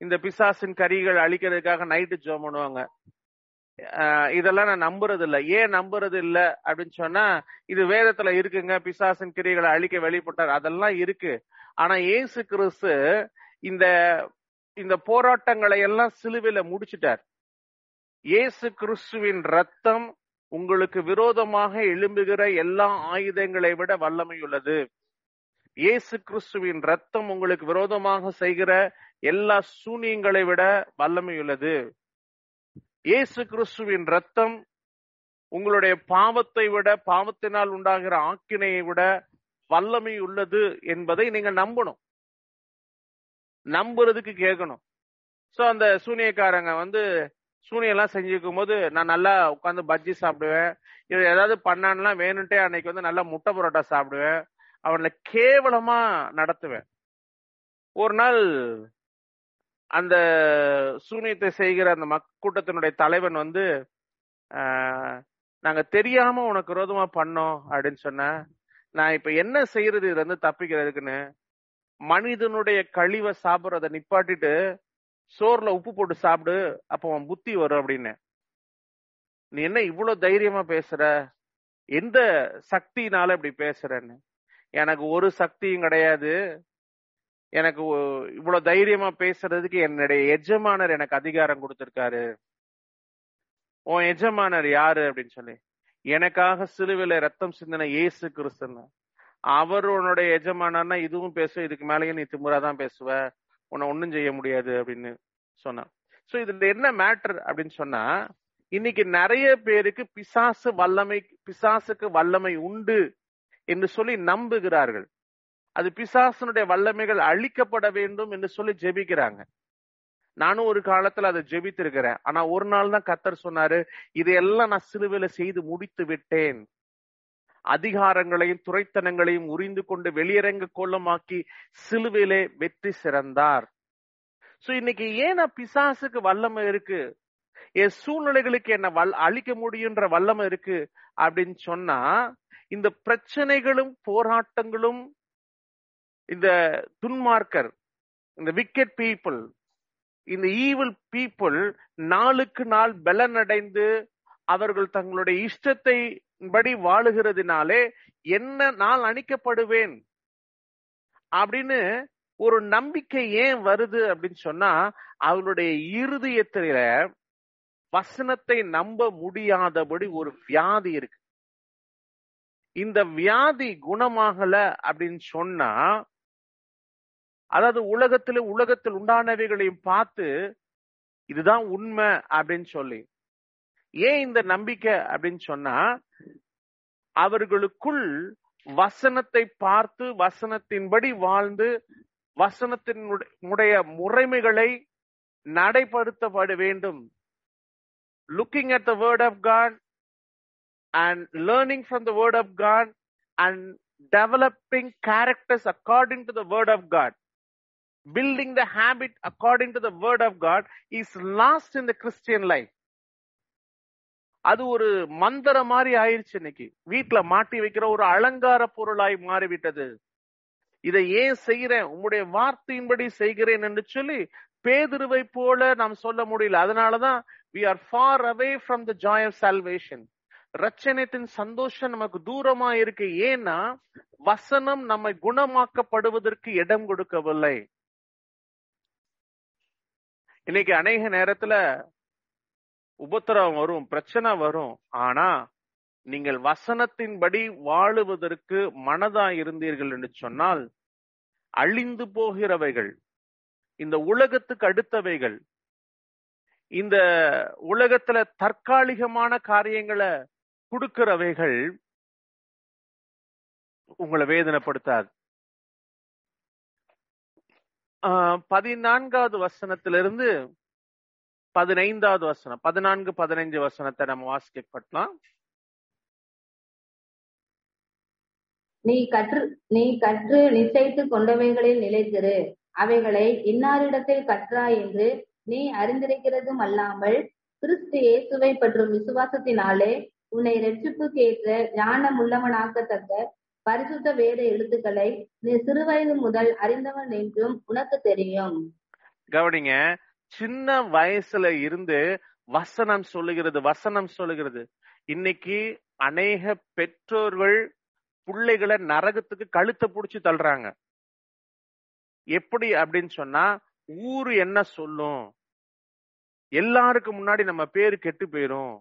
இந்த பிசாசின் கரிகள் அழிக்கிறதுக்காக நைட்டு ஜோம் பண்ணுவாங்க. இதெல்லாம் நான் நம்புறது இல்ல ஏன் நம்புறது இல்ல அப்படின்னு சொன்னா இது வேதத்துல இருக்குங்க. பிசாசின் கிரிகளை அழிக்க வெளிப்பட்டார் அதெல்லாம் இருக்கு. ஆனா இயேசு கிறிஸ்து இந்த இந்த போராட்டங்களை எல்லாம் சிலுவையில முடிச்சிட்டார். இயேசு கிறிஸ்துவின் ரத்தம் உங்களுக்கு விரோதமாக எழும்புகிற எல்லா ஆயுதங்களை விட வல்லமை உள்ளது இயேசு கிறிஸ்துவின் ரத்தம் உங்களுக்கு விரோதமாக செய்கிற எல்லா சூனியங்களை விட வல்லமை உள்ளது இயேசு கிறிஸ்துவின் ரத்தம் உங்களுடைய பாவத்தை விட பாவத்தினால் உண்டாகிற ஆக்கினையை விட வல்லமை உள்ளது என்பதை நீங்க நம்பணும். நம்புறதுக்கு கேட்கணும். சோ அந்த சூனியக்காரங்க வந்து சூனியெல்லாம் செஞ்சுக்கும் போது நான் நல்லா உட்காந்து பஜ்ஜி சாப்பிடுவேன். இது ஏதாவது பண்ணான்னா வேணுன்ட்டே அன்னைக்கு வந்து நல்லா முட்டை பரோட்டா சாப்பிடுவேன். அவனை கேவலமா நடத்துவேன். ஒரு நாள் அந்த சூனியத்தை செய்கிற அந்த மக்கூட்டத்தினுடைய தலைவன் வந்து ஆஹ், நாங்க தெரியாம உனக்கு விரோதமா பண்ணோம் அப்படின்னு சொன்ன நான் இப்ப என்ன செய்யறது? இதுல இருந்து தப்பிக்கிறதுக்குன்னு மனிதனுடைய கழிவை சாப்பிடுறத நிப்பாட்டிட்டு சோறுல உப்பு போட்டு சாப்பிடு அப்போ உன் புத்தி வரும் அப்படின்னு. நீ என்ன இவ்வளவு தைரியமா பேசுற? எந்த சக்தினால இப்படி பேசுறன்னு? எனக்கு ஒரு சக்தியும் கிடையாது. எனக்கு இவ்வளவு தைரியமா பேசுறதுக்கு என்னுடைய எஜமானர் எனக்கு அதிகாரம் கொடுத்திருக்காரு. உன் எஜமானர் யாரு அப்படின்னு சொல்லி. எனக்காக சிலுவையில ரத்தம் சிந்தின இயேசு கிறிஸ்துன்னு. அவர் உன்னுடைய எஜமானர்னா இதுவும் பேசும் இதுக்கு மேலேயும் நீ திமுறாதான் பேசுவ. உன்னை ஒன்னும் செய்ய முடியாது அப்படின்னு சொன்னான். சோ இதுல என்ன மேட்டர் அப்படின்னு சொன்னா இன்னைக்கு நிறைய பேருக்கு பிசாசு வல்லமை பிசாசுக்கு வல்லமை உண்டு என்று சொல்லி நம்புகிறார்கள். அது பிசாசனுடைய வல்லமைகள் அழிக்கப்பட வேண்டும் என்று சொல்லி ஜெபிக்கிறாங்க. நானும் ஒரு காலத்துல அதை ஜெபித்திருக்கிறேன். ஆனா ஒரு நாள் தான் கத்தர் சொன்னாரு இதையெல்லாம் நான் சிலுவையில செய்து முடித்து விட்டேன். அதிகாரங்களையும் துறைத்தனங்களையும் உறிந்து கொண்டு வெளியரங்க கோலமாக்கி சிலுவையிலே வெற்றி சிறந்தார். சோ இன்னைக்கு ஏன் நான் பிசாசுக்கு வல்லமை இருக்கு? என் சூழ்நிலைகளுக்கு என்ன வல் அழிக்க முடியுன்ற வல்லமை இருக்கு? அப்படின்னு சொன்னா இந்த பிரச்சனைகளும் போராட்டங்களும் இந்த துன்மார்க்கர் இந்த விக்கெட் பீப்புள் இந்த ஈவில் பீப்புள் நாளுக்கு நாள் பலனடைந்து அவர்கள் தங்களுடைய இஷ்டத்தை படி வாழுகிறதுனாலே என்ன நான் அணிக்கப்படுவேன்? அப்படின்னு ஒரு நம்பிக்கை ஏன் வருது அப்படின்னு சொன்னா அவளுடைய இருதயத்தில வசனத்தை நம்ப முடியாதபடி ஒரு வியாதி இருக்கு. இந்த வியாதி குணமாகல அப்படின்னு சொன்னா அதாவது உலகத்துல உலகத்தில் உண்டானவைகளையும் பார்த்து இதுதான் உண்மை அப்படின்னு சொல்லி. ஏன் இந்த நம்பிக்கை அப்படின்னு சொன்னா அவர்களுக்குள் வசனத்தை பார்த்து வசனத்தின்படி வாழ்ந்து வசனத்தினுடைய முறைமைகளை நடைபடுத்தப்பட வேண்டும். Looking at the word of God and learning from the word of God and developing characters according to the word of God Building the habit according to the word of God is lost in the Christian life. அது ஒரு மந்திர மாதிரி ஆயிருச்சு இன்னைக்கு. வீட்டுல மாட்டி வைக்கிற ஒரு அலங்கார பொருளாய் மாறிவிட்டது. இதை ஏன் செய்கிறேன்? உங்களுடைய வார்த்தையின்படி செய்கிறேன் என்று சொல்லி பேதுருவை போல நாம் சொல்ல முடியல. அதனாலதான் we are far away from the joy of salvation ரச்சனத்தின் சந்தோஷம் நமக்கு தூரமா இருக்கு. ஏன்னா வசனம் நம்மை குணமாக்கப்படுவதற்கு இடம் கொடுக்கவில்லை. இன்னைக்கு அநேக நேரத்துல உபத்திரவம் வரும் பிரச்சனை வரும். ஆனா நீங்கள் வசனத்தின்படி வாழுவதற்கு மனதா இருந்தீர்கள் என்று சொன்னால் அழிந்து போகிறவைகள் இந்த உலகத்துக்கு அடுத்தவைகள் இந்த உலகத்துல தற்காலிகமான காரியங்களை கொடுக்கிறவைகள் உங்களை வேதனைப்படுத்தாது. பதினான்காவது வசனத்திலிருந்து பதினைந்தாவது வசனம் பதினான்கு பதினைஞ்சு வசனத்தை நம்ம வாசிக்கப்படலாம் நீ கற்று நீ கற்று நிச்சயித்து கொண்டவைகளில் நிலைத்திரு. அவைகளை இன்னாரிடத்தில் கற்றாய் என்று நீ அறிந்திருக்கிறதும் அல்லாமல் கிறிஸ்து இயேசுவை பற்றும் விசுவாசத்தினாலே உன்னை ரட்சிப்புக்கு ஏற்ற ஞானம் உள்ளவனாக்கத்தக்க பரிசுத்த வேத எழுத்துக்களை நீ சிறுவயது முதல் அறிந்தவன் என்றும் உனக்கு தெரியும். கவனிங்க சின்ன வயசுல இருந்து வசனம் சொல்லுகிறது வசனம் சொல்லுகிறது. இன்னைக்கு அநேக பெற்றோர்கள் பிள்ளைகளை நரகத்துக்கு கழுத்தை புடிச்சு தள்ளுறாங்க. எப்படி அப்படின்னு சொன்னா ஊரு என்ன சொல்லும்? எல்லாருக்கும் முன்னாடி நம்ம பேரு கெட்டு போயிரும்.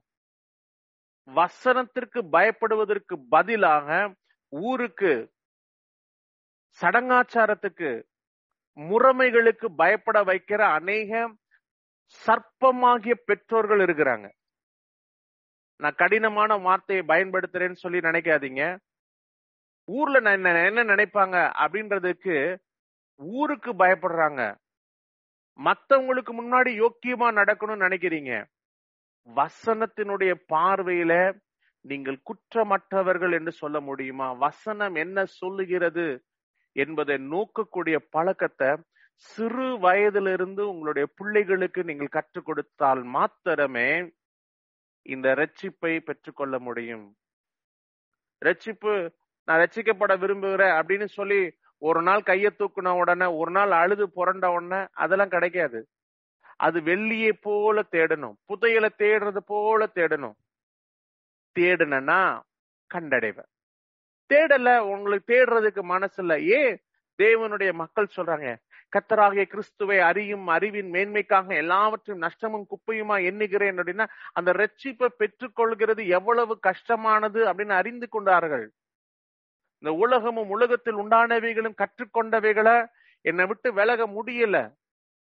வசனத்திற்கு பயப்படுவதற்கு பதிலாக ஊருக்கு சடங்காச்சாரத்துக்கு முறைமைகளுக்கு பயப்பட வைக்கிற அநேக சர்ப்பமாகிய பெற்றோர்கள் இருக்கிறாங்க. நான் கடினமான வார்த்தையை பயன்படுத்துறேன்னு சொல்லி நினைக்காதீங்க. ஊர்ல என்ன என்ன நினைப்பாங்க அப்படின்றதுக்கு ஊருக்கு பயப்படுறாங்க. மத்தவங்களுக்கு முன்னாடி யோக்கியமா நடக்கணும்னு நினைக்கிறீங்க. வசனத்தினுடைய பார்வையில நீங்கள் குற்றமற்றவர்கள் என்று சொல்ல முடியுமா? வசனம் என்ன சொல்லுகிறது என்பதை நோக்கக்கூடிய பழக்கத்தை சிறு வயதிலிருந்து உங்களுடைய பிள்ளைகளுக்கு நீங்கள் கற்றுக் கொடுத்தால் மாத்திரமே இந்த ரட்சிப்பை பெற்றுக்கொள்ள முடியும். ரட்சிப்பு நான் ரட்சிக்கப்பட விரும்புகிறேன் அப்படின்னு சொல்லி ஒரு நாள் கையை தூக்குன உடனே ஒரு நாள் அழுது புரண்ட உடனே அதெல்லாம் கிடைக்காது. அது வெள்ளியை போல தேடணும். புதையலை தேடுறது போல தேடணும். தேடுனா கண்டடைவ தேடல உங்களுக்கு தேடுறதுக்கு மனசு இல்ல ஏன் தேவனுடைய மக்கள் சொல்றாங்க கத்தராகிய கிறிஸ்துவை அறியும் அறிவின் மேன்மைக்காக எல்லாவற்றையும் நஷ்டமும் குப்பையுமா எண்ணுகிறேன்? அப்படின்னா அந்த ரட்சிப்பை பெற்றுக்கொள்கிறது எவ்வளவு கஷ்டமானது அப்படின்னு அறிந்து கொண்டார்கள். இந்த உலகமும் உலகத்தில் உண்டானவைகளும் கற்றுக்கொண்டவைகளை என்னை விட்டு விலக முடியல.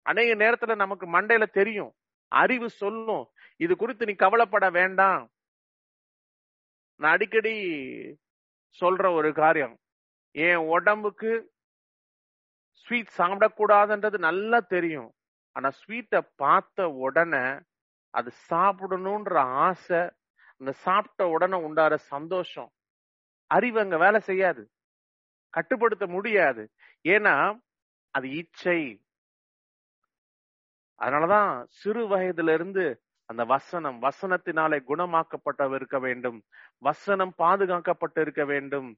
அநேக நேரத்துல நமக்கு மண்டையில தெரியும் அறிவு சொல்லும். இது குறித்து நீ கவலைப்பட வேண்டாம். நான் அடிக்கடி சொல்ற ஒரு காரியம் என் உடம்புக்கு ஸ்வீட் சாப்பிடக்கூடாதுன்றது நல்லா தெரியும். ஆனா ஸ்வீட்டை பார்த்த உடனே அது சாப்பிடணும்ன்ற ஆசை அந்த சாப்பிட்ட உடனே உண்டார சந்தோஷம் அறிவு அங்க வேலை செய்யாது. கட்டுப்படுத்த முடியாது. ஏன்னா அது இச்சை. அதனாலதான் சிறு வயதுல இருந்து அந்த வசனம் வசனத்தினாலே குணமாக்கப்பட்ட இருக்க வேண்டும். வசனம் பாதுகாக்கப்பட்டு இருக்க வேண்டும்.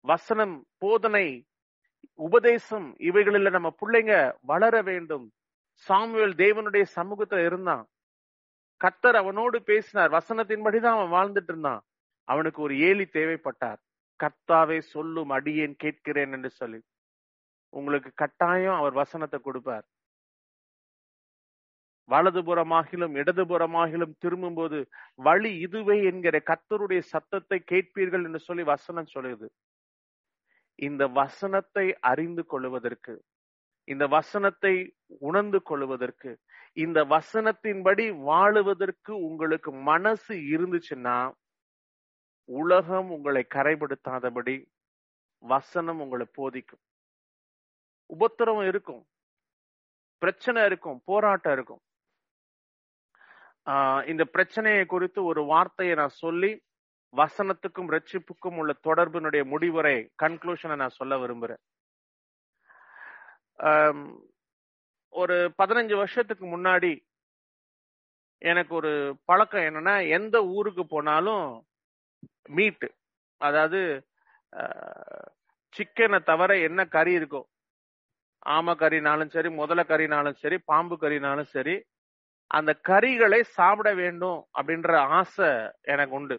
வசனம் போதனை உபதேசம் இவைகளில் நம்ம பிள்ளைங்க வளர வேண்டும். சாமுவேல் தேவனுடைய சமூகத்துல இருந்தான். கத்தர் அவனோடு பேசினார். வசனத்தின்படிதான் அவன் வாழ்ந்துட்டு இருந்தான். அவனுக்கு ஒரு ஏலி தேவைப்பட்டார். கர்த்தாவே சொல்லும் அடியேன் கேட்கிறேன் என்று சொல்லி. உங்களுக்கு கட்டாயம் அவர் வசனத்தை கொடுப்பார். வலதுபுறமாகிலும் இடதுபுறமாகிலும் திரும்பும் போது வழி இதுவே என்கிற கத்தருடைய சத்தத்தை கேட்பீர்கள் என்று சொல்லி வசனம் சொல்லுது. இந்த வசனத்தை அறிந்து கொள்வதற்கு இந்த வசனத்தை உணர்ந்து கொள்வதற்கு இந்த வசனத்தின்படி வாழுவதற்கு உங்களுக்கு மனசு இருந்துச்சுன்னா உலகம் உங்களை கரைப்படுத்தாதபடி வசனம் உங்களை போதிக்கும். உபத்திரவம் இருக்கும் பிரச்சனை இருக்கும் போராட்டம் இருக்கும். இந்த பிரச்சனையை குறித்து ஒரு வார்த்தையை நான் சொல்லி வசனத்துக்கும் ரட்சிப்புக்கும் உள்ள தொடர்பினுடைய முடிவுரை கன்க்ளூஷனை நான் சொல்ல விரும்புறேன். ஒரு பதினஞ்சு வருஷத்துக்கு முன்னாடி எனக்கு ஒரு பழக்கம் என்னன்னா எந்த ஊருக்கு போனாலும் மீட்டு அதாவது சிக்கனை தவிர என்ன கறி இருக்கும் ஆம கறினாலும் சரி முதல கறினாலும் சரி பாம்பு கறினாலும் சரி அந்த கறிகளை சாப்பிட வேண்டும் அப்படின்ற ஆசை எனக்கு உண்டு.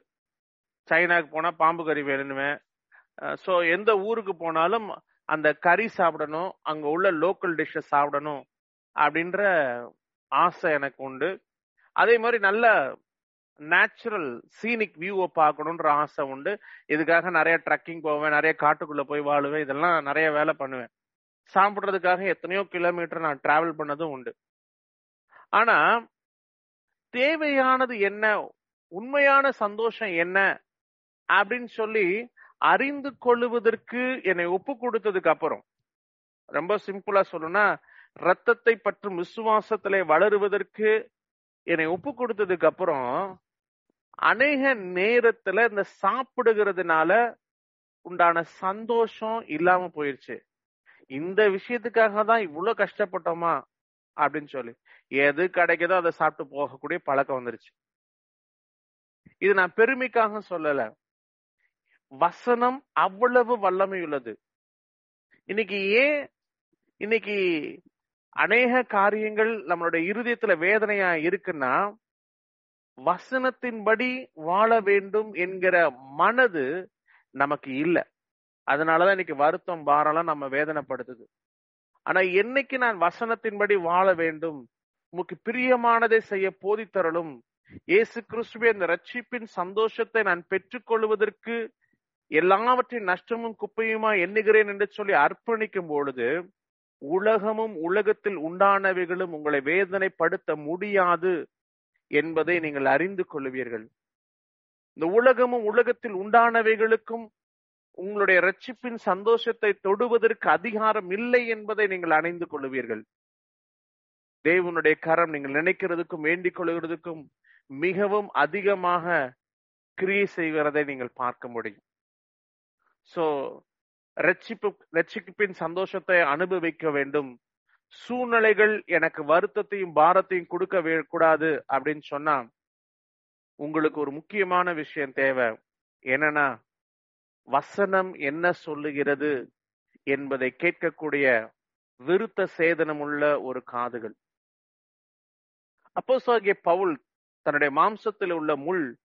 சைனாக்கு போனா பாம்பு கறி வேணுமே. ஸோ எந்த ஊருக்கு போனாலும் அந்த கறி சாப்பிடணும் அங்க உள்ள லோக்கல் டிஷ்ஷை சாப்பிடணும் அப்படின்ற ஆசை எனக்கு உண்டு. அதே மாதிரி நல்ல நேச்சுரல் சீனிக் வியூவை பார்க்கணுன்ற ஆசை உண்டு. இதுக்காக நிறைய ட்ரக்கிங் போவேன் நிறைய காட்டுக்குள்ள போய் வாழுவேன் இதெல்லாம் நிறைய வேலை பண்ணுவேன். சாப்பிட்றதுக்காக எத்தனையோ கிலோமீட்டர் நான் டிராவல் பண்ணதும் உண்டு. ஆனா தேவையானது என்ன? உண்மையான சந்தோஷம் என்ன? அப்படின்னு சொல்லி அறிந்து கொள்ளுவதற்கு என்னை ஒப்பு கொடுத்ததுக்கு அப்புறம் ரொம்ப சிம்பிளா சொல்லணும்னா ரத்தத்தை பற்றும் விசுவாசத்திலே வளருவதற்கு என்னை ஒப்பு கொடுத்ததுக்கு அப்புறம் அநேக நேரத்துல இந்த சாப்பிடுகிறதுனால உண்டான சந்தோஷம் இல்லாம போயிருச்சு. இந்த விஷயத்துக்காக தான் இவ்வளவு கஷ்டப்பட்டோமா? அப்படின்னு சொல்லி. எது கிடைக்குதோ அதை சாப்பிட்டு போகக்கூடிய பழக்கம் வந்துருச்சு. இது நான் பெருமைக்காக சொல்லல. வசனம் அவ்வளவு வல்லமை உள்ளது. இன்னைக்கு ஏன் இன்னைக்கு அநேக காரியங்கள் நம்மளுடைய இருதயத்துல வேதனையா இருக்குன்னா வசனத்தின்படி வாழ வேண்டும் என்கிற மனது நமக்கு இல்ல. அதனாலதான் இன்னைக்கு வருத்தம் பாரம்லாம் நம்ம வேதனைப்படுத்துது. ஆனா என்னைக்கு நான் வசனத்தின்படி வாழ வேண்டும்? உமக்கு பிரியமானதை செய்ய போதித்தரலும் இயேசு கிறிஸ்துவே இந்த ரட்சிப்பின் சந்தோஷத்தை நான் பெற்றுக்கொள்வதற்கு எல்லாவற்றின் நஷ்டமும் குப்பையுமா எண்ணுகிறேன் என்று சொல்லி அர்ப்பணிக்கும் பொழுது உலகமும் உலகத்தில் உண்டானவைகளும் உங்களை வேதனைப்படுத்த முடியாது என்பதை நீங்கள் அறிந்து கொள்வீர்கள். இந்த உலகமும் உலகத்தில் உண்டானவைகளுக்கும் உங்களுடைய ரட்சிப்பின் சந்தோஷத்தை தொடுவதற்கு அதிகாரம் இல்லை என்பதை நீங்கள் அணைந்து கொள்ளுவீர்கள். தேவனுடைய கரம் நீங்கள் நினைக்கிறதுக்கும் வேண்டிக் கொள்கிறதுக்கும் மிகவும் அதிகமாக கிரியை செய்கிறதை நீங்கள் பார்க்க முடியும். சோ ரட்சிப்பு ரட்சிப்பின் சந்தோஷத்தை அனுபவிக்க வேண்டும். சூழ்நிலைகள் எனக்கு வருத்தத்தையும் பாரத்தையும் கொடுக்க வே- கூடாது அப்படின்னு சொன்னா உங்களுக்கு ஒரு முக்கியமான விஷயம் தேவை. என்னன்னா வசனம் என்ன சொல்லுகிறது என்பதை கேட்கக்கூடிய விருத்த சேதனம் உள்ள ஒரு காதுகள். அப்போஸ்தலனாகிய பவுல் தன்னுடைய மாம்சத்தில் உள்ள முள்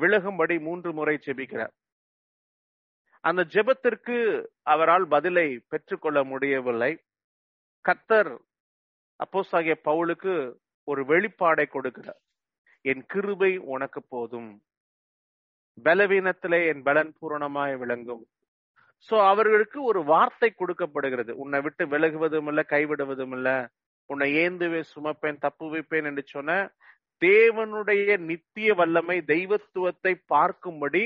விலகும்படி மூன்று முறை ஜெபிக்கிறார். அந்த ஜெபத்திற்கு அவரால் பதிலை பெற்றுக்கொள்ள முடியவில்லை. கத்தர் அப்போஸ்தலனாகிய பவுலுக்கு ஒரு வெளிப்பாடை கொடுக்கிறார். என் கிருபை உனக்கு போதும். பலவீனத்திலே என் பலன் பூரணமாய் விளங்கும். சோ அவர்களுக்கு ஒரு வார்த்தை கொடுக்கப்படுகிறது. உன்னை விட்டு விலகுவதும் இல்ல கைவிடுவதும் இல்ல. உன்னை ஏந்துவே சுமப்பேன் தப்பு வைப்பேன் என்று சொன்ன தேவனுடைய நித்திய வல்லமை தெய்வத்துவத்தை பார்க்கும்படி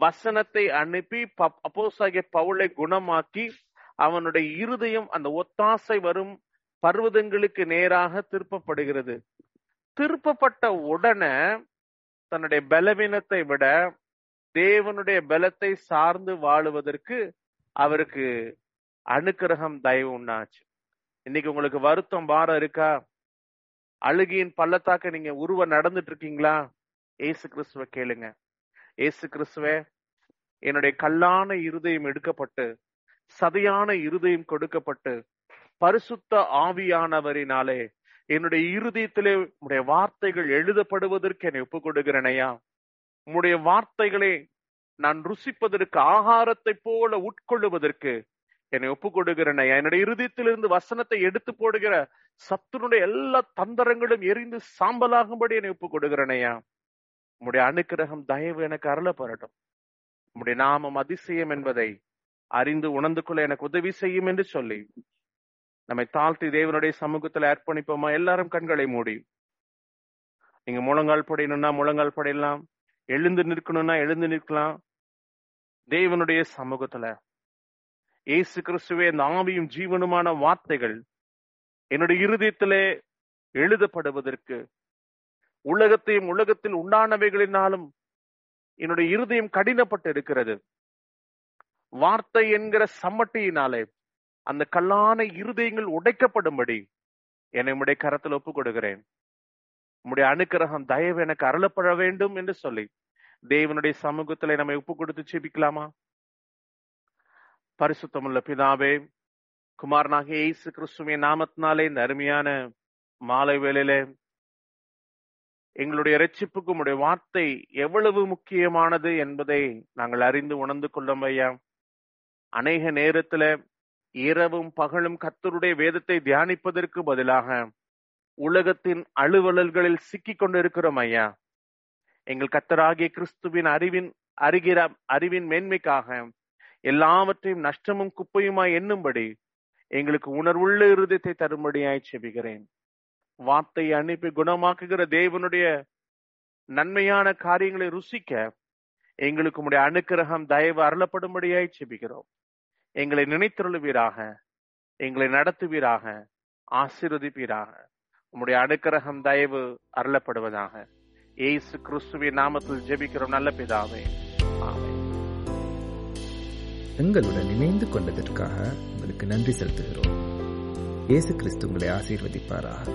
வசனத்தை அனுப்பி அப்போஸ்தலனாகிய பவுளை குணமாக்கி அவனுடைய இருதயம் அந்த ஒத்தாசை வரும் பர்வதங்களுக்கு நேராக திருப்பப்படுகிறது. திருப்பப்பட்ட உடனே தன்னுடைய பலவீனத்தை விட தேவனுடைய பலத்தை சார்ந்து வாழுவதற்கு அவருக்கு அனுக்கிரகம் தயவு உண்டாச்சு. இன்னைக்கு உங்களுக்கு வருத்தம் பாரம் இருக்கா? அழுகியின் பள்ளத்தாக்க நீங்க உருவ நடந்துட்டு இருக்கீங்களா? ஏசு கிறிஸ்துவ கேளுங்க. ஏசு கிறிஸ்துவே என்னுடைய கல்லான இருதயம் எடுக்கப்பட்டு சதையான இருதயம் கொடுக்கப்பட்டு பரிசுத்த ஆவியானவரினாலே என்னுடைய இருதயத்திலே உடைய வார்த்தைகள் எழுதப்படுவதற்கு என்னை ஒப்புக் கொடுக்கிறனையா உம்முடைய வார்த்தைகளை நான் ருசிப்பதற்கு ஆகாரத்தை போல உட்கொள்ளுவதற்கு என்னை ஒப்புக் கொடுக்கிறனையா என்னுடைய இருதயத்திலிருந்து வசனத்தை எடுத்து போடுகிற சத்துனுடைய எல்லா தந்தரங்களும் எரிந்து சாம்பலாகும்படி என்னை ஒப்புக் கொடுக்கிறனையா உம்முடைய அனுக்கிரகம் தயவு எனக்கு அருளப்படட்டும். உம்முடைய நாமம் அதிசயம் என்பதை அறிந்து உணர்ந்து கொள்ள எனக்கு உதவி செய்யும் என்று சொல்லி நம்மை தாழ்த்தி தேவனுடைய சமூகத்துல அர்ப்பணிப்போமா? எல்லாரும் கண்களை மூடி. நீங்க முழங்கால் படையணும்னா முழங்கால் படையலாம். எழுந்து நிற்கணும்னா எழுந்து நிற்கலாம். தேவனுடைய சமூகத்துல. இயேசு கிறிஸ்துவே இந்த ஆவியும் ஜீவனுமான வார்த்தைகள் என்னுடைய இருதயத்திலே எழுதப்படுவதற்கு உலகத்தையும் உலகத்தில் உண்டானவைகளினாலும் என்னுடைய இருதயம் கடினப்பட்டு இருக்கிறது வார்த்தை என்கிற சம்மட்டியினாலே அந்த கல்லான இருதயங்கள் உடைக்கப்படும்படி என்னை உடைய கரத்தில் ஒப்புக் கொடுக்கிறேன் உம்முடைய அனுக்கிரகம் தயவு எனக்கு அருளப்பட வேண்டும் என்று சொல்லி தேவனுடைய சமூகத்துல நம்மை ஒப்பு கொடுத்து செபிக்கலாமா பரிசுத்தமுள்ள பிதாவே குமாரனாக இயேசு கிறிஸ்துவின் நாமத்தினாலே இந்த அருமையான மாலை வேளையிலே எங்களுடைய ரட்சிப்புக்கு உடைய வார்த்தை எவ்வளவு முக்கியமானது என்பதை நாங்கள் அறிந்து உணர்ந்து கொள்ளும் ஐயா. அநேக நேரத்துல இரவும் பகலும் கத்தருடைய வேதத்தை தியானிப்பதற்கு பதிலாக உலகத்தின் அலுவலல்களில் சிக்கிக் கொண்டிருக்கிறோம் ஐயா. எங்கள் கத்தராகிய கிறிஸ்துவின் அறிவின் அறிகிற அறிவின் மேன்மைக்காக எல்லாவற்றையும் நஷ்டமும் குப்பையுமாய் எண்ணும்படி எங்களுக்கு உணர்வுள்ள இருதயத்தை தரும்படியாய் செபிகிறேன் வார்த்தையை அனுப்பி குணமாக்குகிற தேவனுடைய நன்மையான காரியங்களை ருசிக்க எங்களுக்கு உடைய அனுக்கிரகம் தயவு அருளப்படும்படியாய் செபிக்கிறோம். எங்களை நினைத்துள்ளுவீராக எங்களை நடத்துவீராக ஆசீர்வதிப்பீராக. உம்முடைய அனுக்கிரகம் தயவு அருளப்படுவதாக. ஏசு கிறிஸ்துவின் நாமத்தில் ஜெபிக்கிறோம். நல்ல பிதாவே. எங்களுடன் இணைந்து கொண்டதற்காக உங்களுக்கு நன்றி செலுத்துகிறோம். இயேசு கிறிஸ்து உங்களை ஆசீர்வதிப்பாராக.